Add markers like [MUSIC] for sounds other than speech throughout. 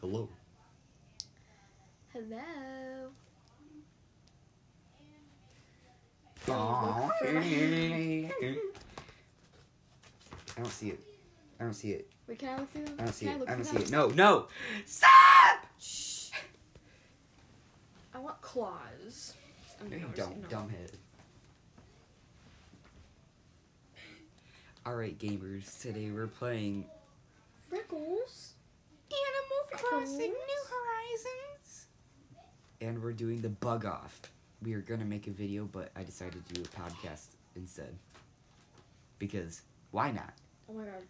Hello. Hello. I don't see it. I don't see it. Wait, can I look through? I don't see can it. look I don't see it. No, no. Stop! Shh. I want claws. I'm No, you don't, no. dumbhead. Alright, gamers. Today we're playing Freckles. Animal Crossing New Horizons. And we're doing the bug off. We are gonna make a video, but I decided to do a podcast instead. Because why not? Oh my god,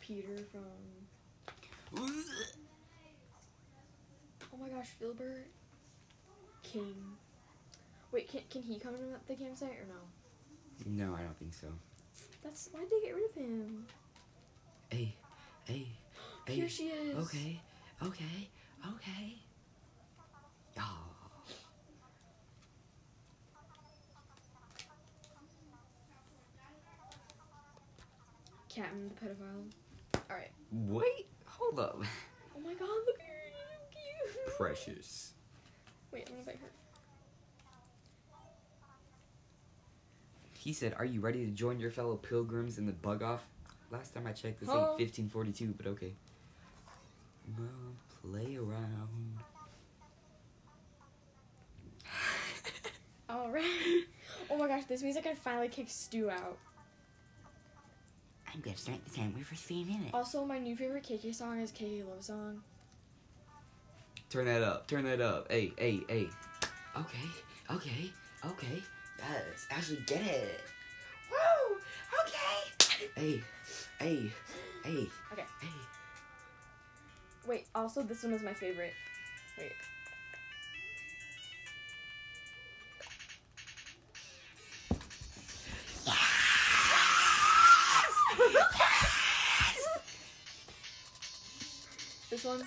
Peter from. Oh my gosh, Filbert. King. Wait, can, can he come to the campsite or no? No, I don't think so. That's why'd they get rid of him? Hey, hey, hey. Here she is. Okay, okay, okay. Oh. Captain the pedophile. Alright. Wait, hold up. Oh my god, look at her. So cute. Precious. Wait, I'm gonna bite her. He said, Are you ready to join your fellow pilgrims in the bug off? Last time I checked, this ain't 1542, but okay. Well, play around. Alright. Oh my gosh, this means I can finally kick Stu out. I'm gonna start the timer for three minutes. Also, my new favorite KK song is KK Love Song. Turn that up, turn that up. Hey, hey, hey. Okay, okay, okay. Yes, Ashley, get it. Woo! Okay. Hey, hey, hey, Okay. hey. Wait, also, this one was my favorite. Wait. [LAUGHS] This one?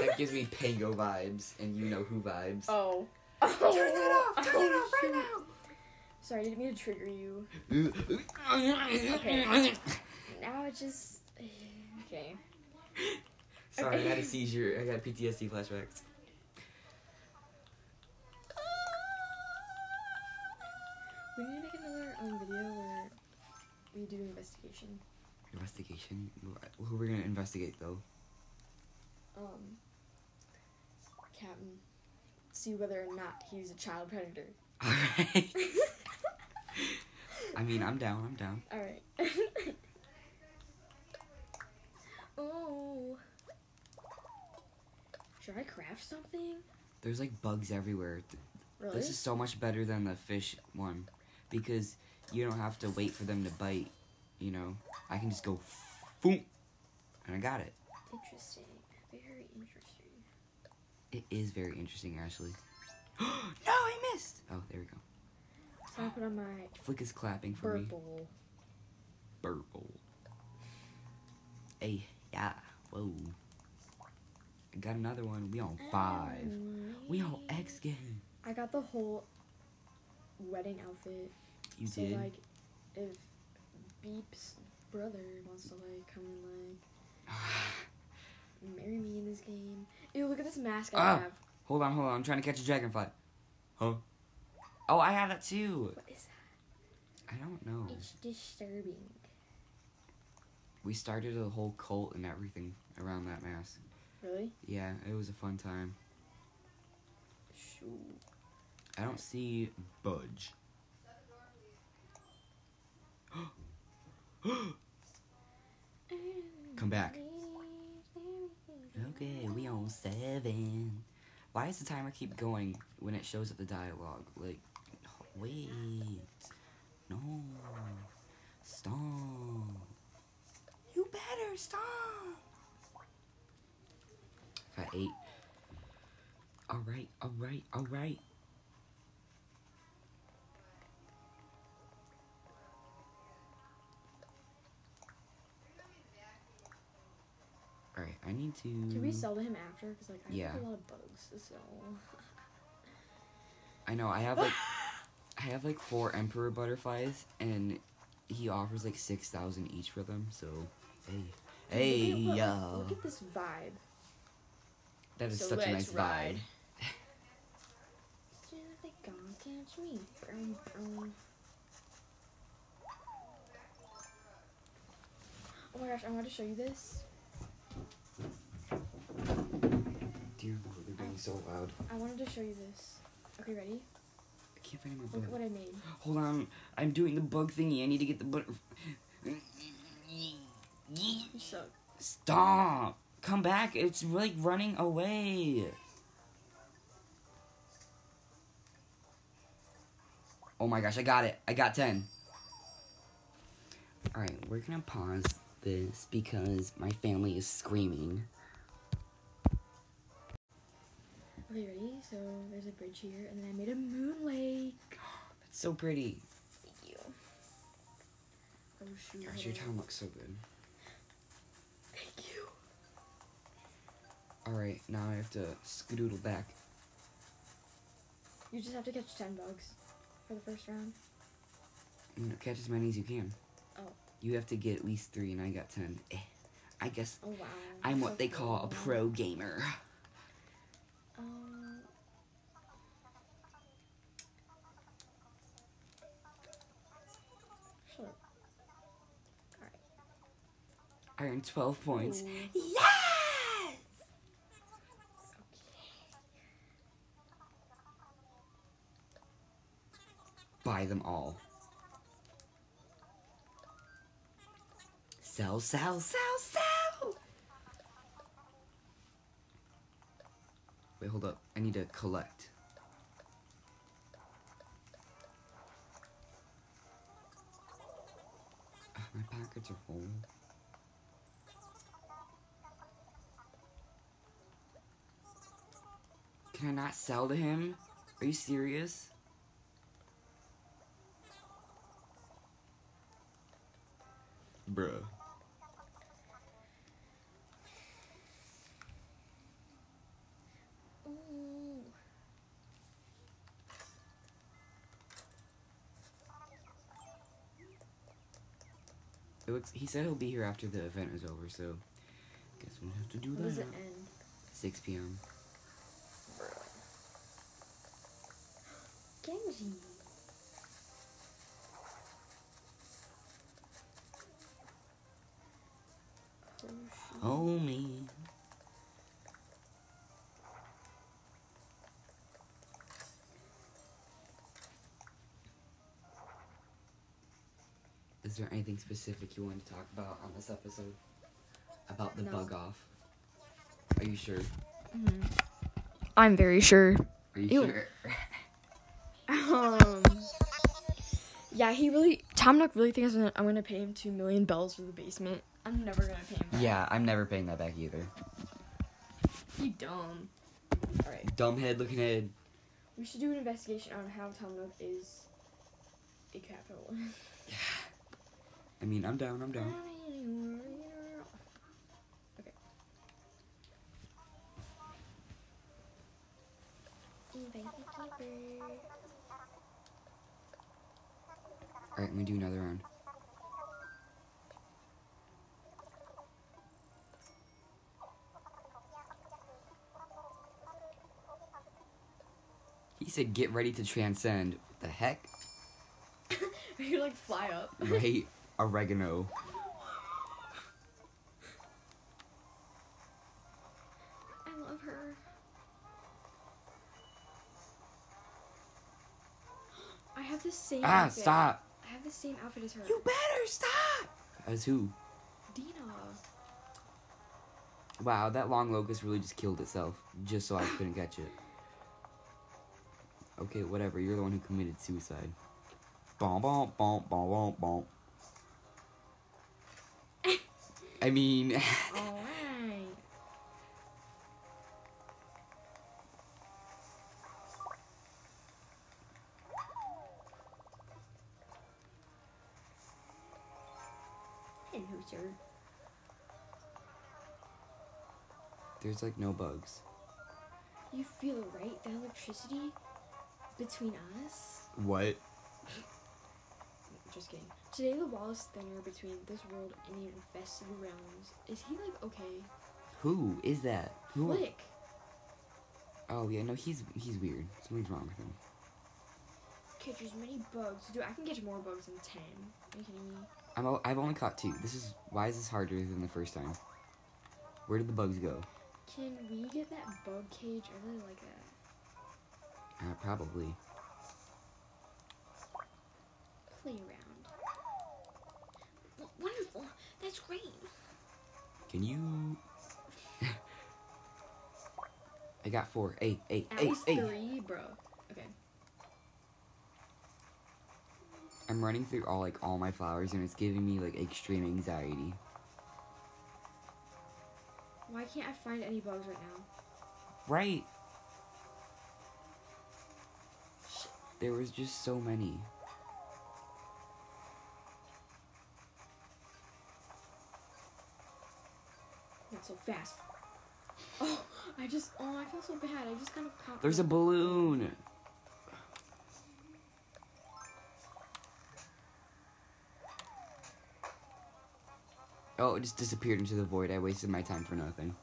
That gives me Pango vibes, and you know who vibes. Oh. Turn that oh. off! Turn it oh, off right now! Sorry, I didn't mean to trigger you. [LAUGHS] okay. Now it just. Okay. [LAUGHS] Sorry, I had a seizure. I got PTSD flashbacks. We need to make another um, video where we do investigation. Investigation? Who are we gonna investigate though? Um, Captain. See whether or not he's a child predator. Alright. [LAUGHS] I mean, I'm down, I'm down. Alright. [LAUGHS] oh. Should I craft something? There's like bugs everywhere. Really? This is so much better than the fish one because you don't have to wait for them to bite. You know, I can just go, boom, and I got it. Interesting. Very interesting. It is very interesting, actually. [GASPS] no, I missed. Oh, there we go. So I put on my Flick is clapping for me. purple. Purple. Hey, yeah. Whoa. I got another one. We on five. We on X game. I got the whole wedding outfit. You so did. like, if Beep's brother wants to like come and like [SIGHS] marry me in this game. Ew, look at this mask I Ah. have. hold on, hold on. I'm trying to catch a dragonfly. Huh? Oh, I have that too. What is that? I don't know. It's disturbing. We started a whole cult and everything around that mask. Really? Yeah, it was a fun time. Shoot. I don't see Budge. [GASPS] Come back. Okay, we on seven. Why does the timer keep going when it shows up the dialogue? Like, wait. No. Stop. You better stop. Got eight. Alright, alright, alright. Alright, I need to. Can we sell to him after? Because like I Yeah. have a lot of bugs. So. I know, I have like. [LAUGHS] I have like four emperor butterflies, and he offers like 6,000 each for them, so. Hey, Hey, look at, yo. Look at this vibe. That is So such a nice ride. vibe. They gonna catch me. Boom, boom. Oh my gosh, I want to show you this. Dear Lord, they're being so loud. I wanted to show you this. Okay, ready? I can't find my Look at what I made. Hold on, I'm doing the bug thingy. I need to get the butter. Stop! Come back! It's like running away. Oh my gosh, I got it. I got 10. Alright, we're gonna pause this because my family is screaming. Okay, ready? So there's a bridge here, and then I made a moon lake. [GASPS] That's so pretty. Thank you. Oh shoot. Gosh, your town looks so good. Alright, now I have to skedoodle back. You just have to catch ten bugs for the first round. Catch as many as you can. Oh. You have to get at least three, and I got 10. Eh, I guess Oh wow. I'm what they call a pro gamer. Um, Shut up. Alright. I earned 12 points. Ooh. Yes! Buy them all. Sell, sell, sell, sell! Wait, hold up. I need to collect. Ugh, my pockets are full. Can I not sell to him? Are you serious? Bruh. Ooh. It looks. He said he'll be here after the event is over, so guess we'll have to do When does that. it end? 6 p.m. Genji. There anything specific you want to talk about on this episode? About the No. bug off? Are you sure? I'm very sure. Are you Ew. sure? [LAUGHS] Um. Yeah, he really. Tom Nook really thinks I'm gonna, I'm gonna pay him two million bells for the basement. I'm never gonna pay him. Back. yeah, I'm never paying that back either. You dumb. All right. Dumbhead looking head. We should do an investigation on how Tom Nook is a capital. [SIGHS] I mean, I'm down, I'm down. Okay. Alright, let me do another round. He said, get ready to transcend. What the heck? [LAUGHS] you like fly up. Right? Oregano. I love her. I have the same. Ah, outfit. stop! I have the same outfit as her. You better stop! As who? Deena. Wow, that long locust really just killed itself. Just so I [GASPS] couldn't catch it. Okay, whatever. You're the one who committed suicide. Bom bom bom bom bom bom. I mean, All right. [LAUGHS] Hello, sir. there's like no bugs. You feel it, right? That electricity between us. What? [LAUGHS] Today the wall is thinner between this world and the infested realms. Is he like okay? Who is that? Who? Flick. Oh yeah, no, he's he's weird. Something's wrong with him. Catches many bugs. Dude, I can catch more bugs than ten. Are you kidding me? I'm o- I've only caught two. This is why is this harder than the first time? Where did the bugs go? Can we get that bug cage? I really like that. Uh, probably. Play around. W- That's great. Can you? [LAUGHS] I got four. Hey, hey, At hey, least hey. three, bro. Okay. I'm running through all like all my flowers and it's giving me like extreme anxiety. Why can't I find any bugs right now? Right. There was just so many. So fast. Oh, I just. Oh, I feel so bad. I just kind of caught. There's a balloon. Oh, it just disappeared into the void. I wasted my time for nothing.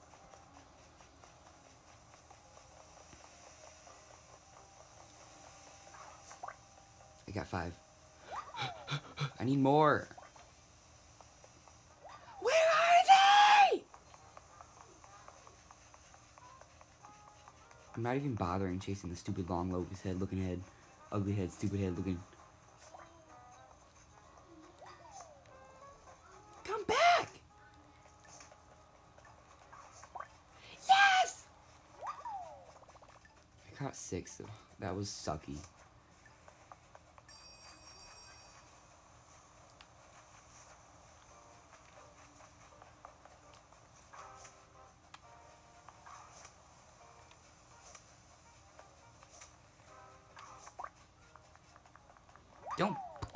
I got five. [GASPS] I need more. Where are they? I'm not even bothering chasing the stupid long locust head looking head. Ugly head, stupid head looking. Come back! Yes! I got six though. That was sucky.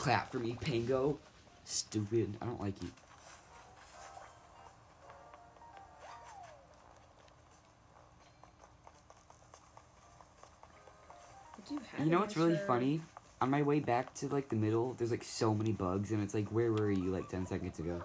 Clap for me, Pango. Stupid. I don't like you. Have You know what's really funny? On my way back to like the middle, there's like so many bugs, and it's like, where were you like 10 seconds ago?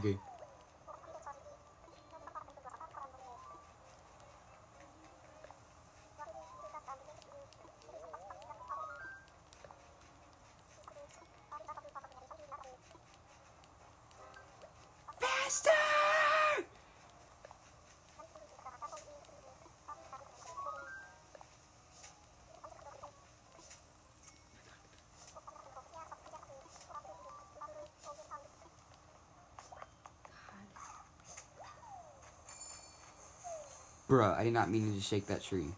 Okay. Faster! Bruh, I did not mean to shake that tree.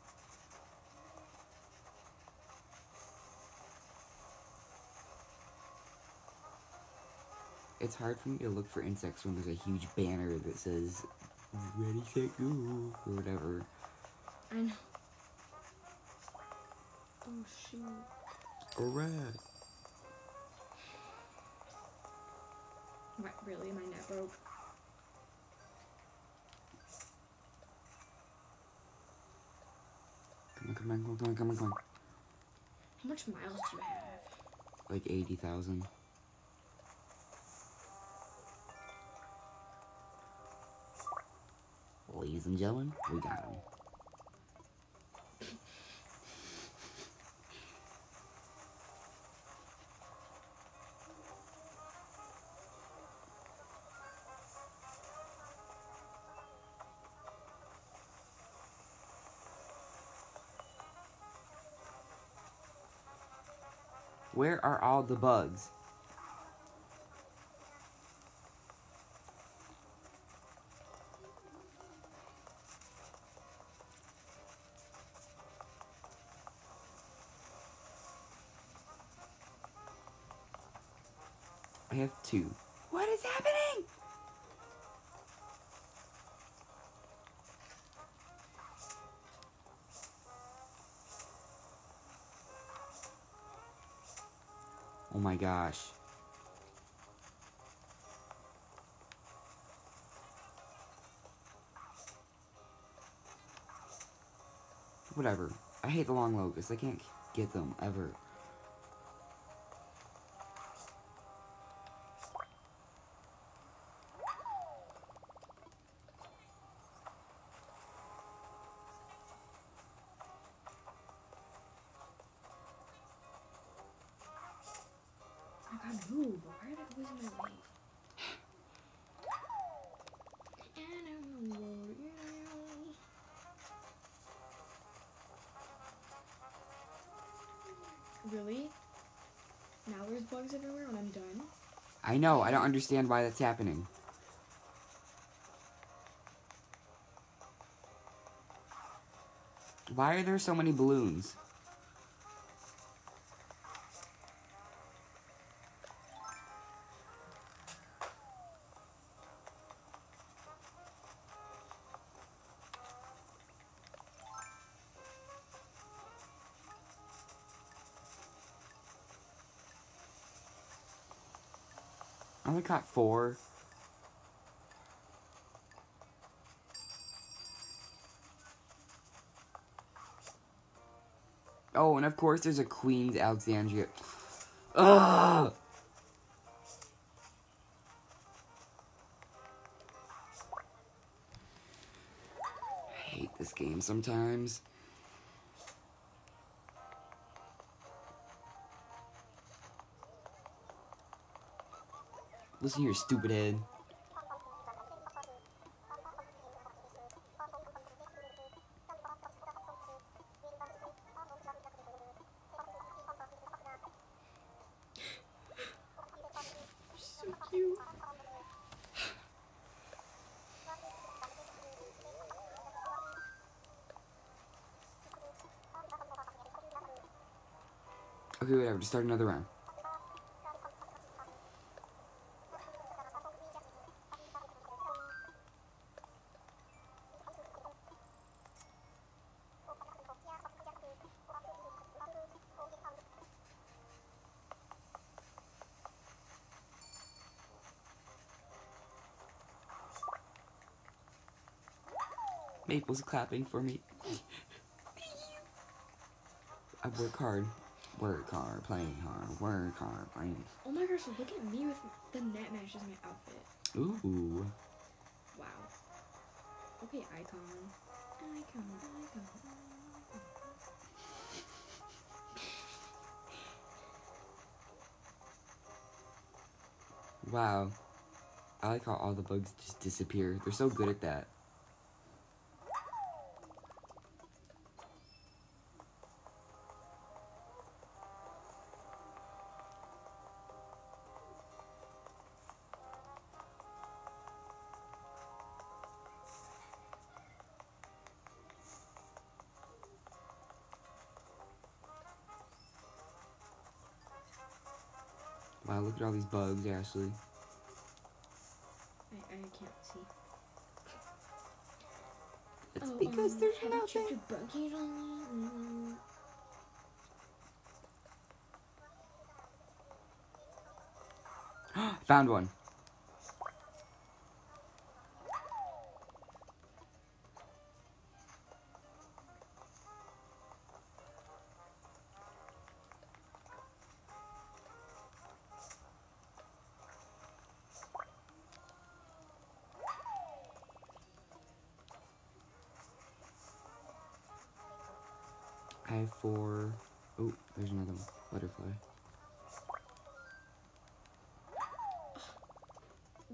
It's hard for me to look for insects when there's a huge banner that says ready, set, go, or whatever. I know. Oh shoot. Alright. What, really? My net broke. Come on, come on, come on, come on, come on, come on. How much miles do you have? Like 80,000. Ladies and gentlemen, we got him. Where are all the bugs? I have two. Gosh. Whatever. I hate the long locusts. I can't get them ever. Move. Are they always my way? Really? Now there's bugs everywhere when I'm done? I know. I don't understand why that's happening. Why are there so many balloons? Only caught four. Oh, and of course there's a Queen Alexandra's. Ugh! I hate this game sometimes. Listen here, stupid head. So cute. Okay, whatever, just start another round. Maple's clapping for me. I work hard. Work hard, play hard, work hard, play. Oh my gosh, look at me with the net matches my outfit. Ooh. Wow. Okay, icon. Icon, icon. Wow. I like how all the bugs just disappear. They're so good at that. Wow, look at all these bugs, Ashley. I, I can't see. It's Oh, because um, there's have you nothing. your buggy on? [GASPS] Found one.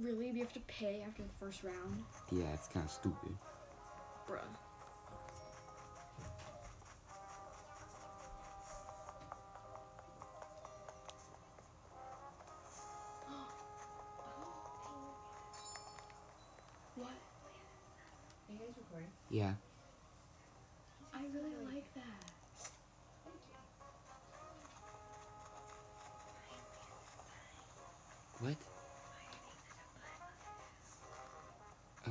Really? We have to pay after the first round? Yeah, it's kind of stupid. Bruh. [GASPS] Oh, what? Are you guys recording? Yeah.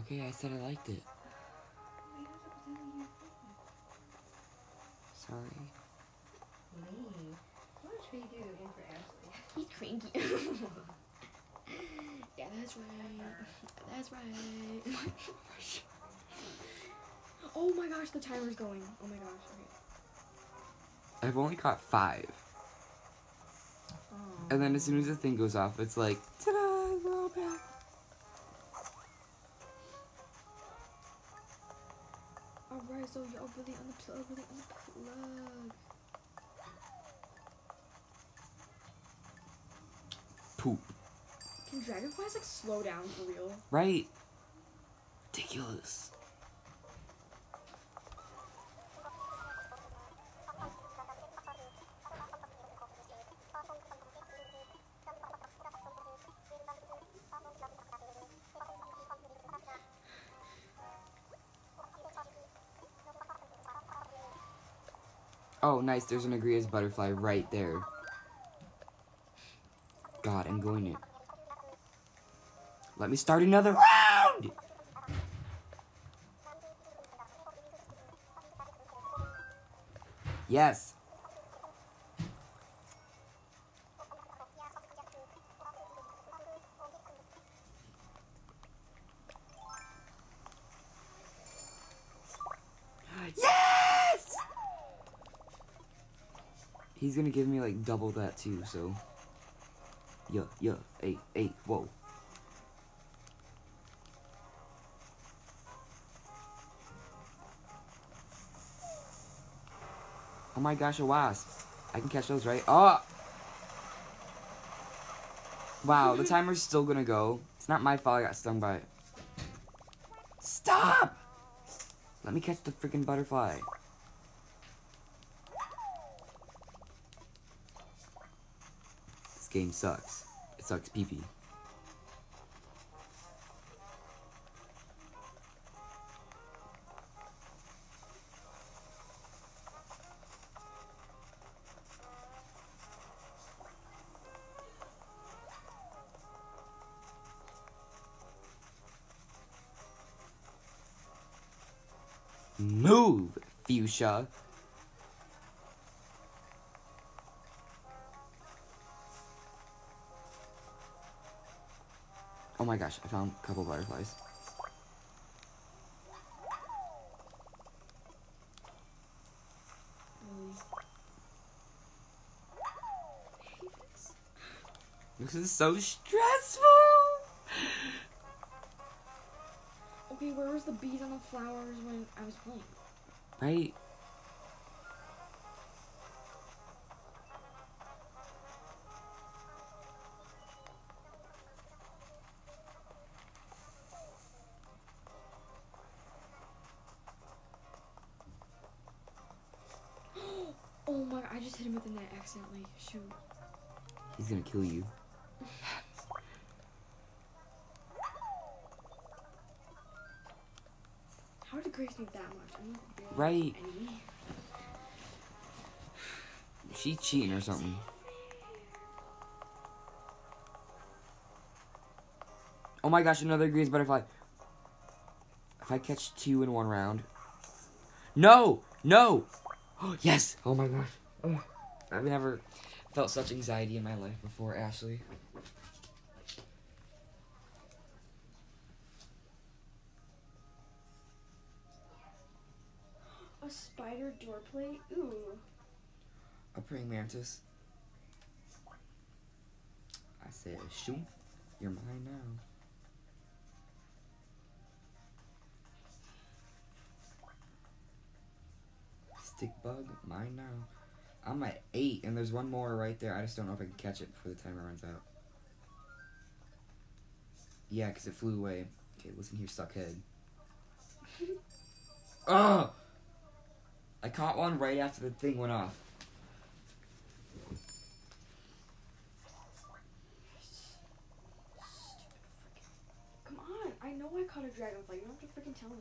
Okay, I said I liked it. Sorry. Me. What should we do in for Ashley? He [LAUGHS] Twinkie. yeah, that's right. That's right. [LAUGHS] oh my gosh, the timer's going. Oh my gosh. Okay. I've only caught five. Oh. And then as soon as the thing goes off, it's like, ta-da, back. Alright, so y'all really unplug, really unplug. Poop. Can dragonflies like slow down for real? Right? Ridiculous. Oh, nice. There's an Agrias butterfly right there. God, I'm going to. Let me start another round! Yes. Yes! He's gonna give me like double that too, so. Yeah, yeah, hey, hey, whoa. Oh my gosh, a wasp. I can catch those, right? Oh! Wow, the [LAUGHS] timer's still gonna go. It's not my fault I got stung by it. Stop! Let me catch the freaking butterfly. Game sucks. It sucks pee pee. Move, fuchsia. Oh my gosh, I found a couple butterflies. This is so stressful. Okay, where was the bees on the flowers when I was playing? Right? Accidentally. Shoot. He's gonna kill you. How did Grace make that much? Right. Any. She's cheating or something. Oh my gosh, another grease butterfly. If I catch two in one round. No! No! Oh, [GASPS] yes! Oh my gosh. Oh, I've never felt such anxiety in my life before, Ashley. A spider door plate? Ooh. A praying mantis. I said, shoot, you're mine now. Stick bug, mine now. I'm at eight, and there's one more right there. I just don't know if I can catch it before the timer runs out. Yeah, because it flew away. Okay, listen here, suckhead. oh! [LAUGHS] I caught one right after the thing went off. Come on! I know I caught a dragonfly. You don't have to freaking tell me.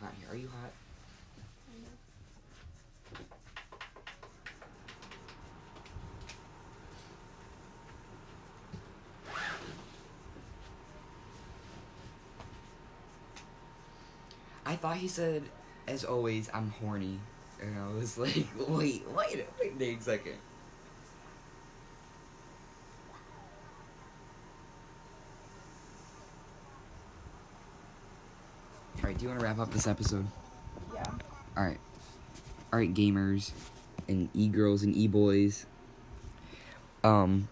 hot here. Are you hot? I thought he said, as always, I'm horny. And I was [LAUGHS] like, wait, wait, wait a second. Do you want to wrap up this episode? Yeah. Alright. Alright, gamers and e girls and e boys. Um.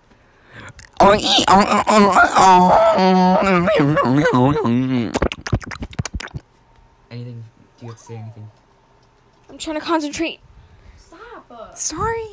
Anything? Do you have to say anything? I'm trying to concentrate. Stop. Sorry.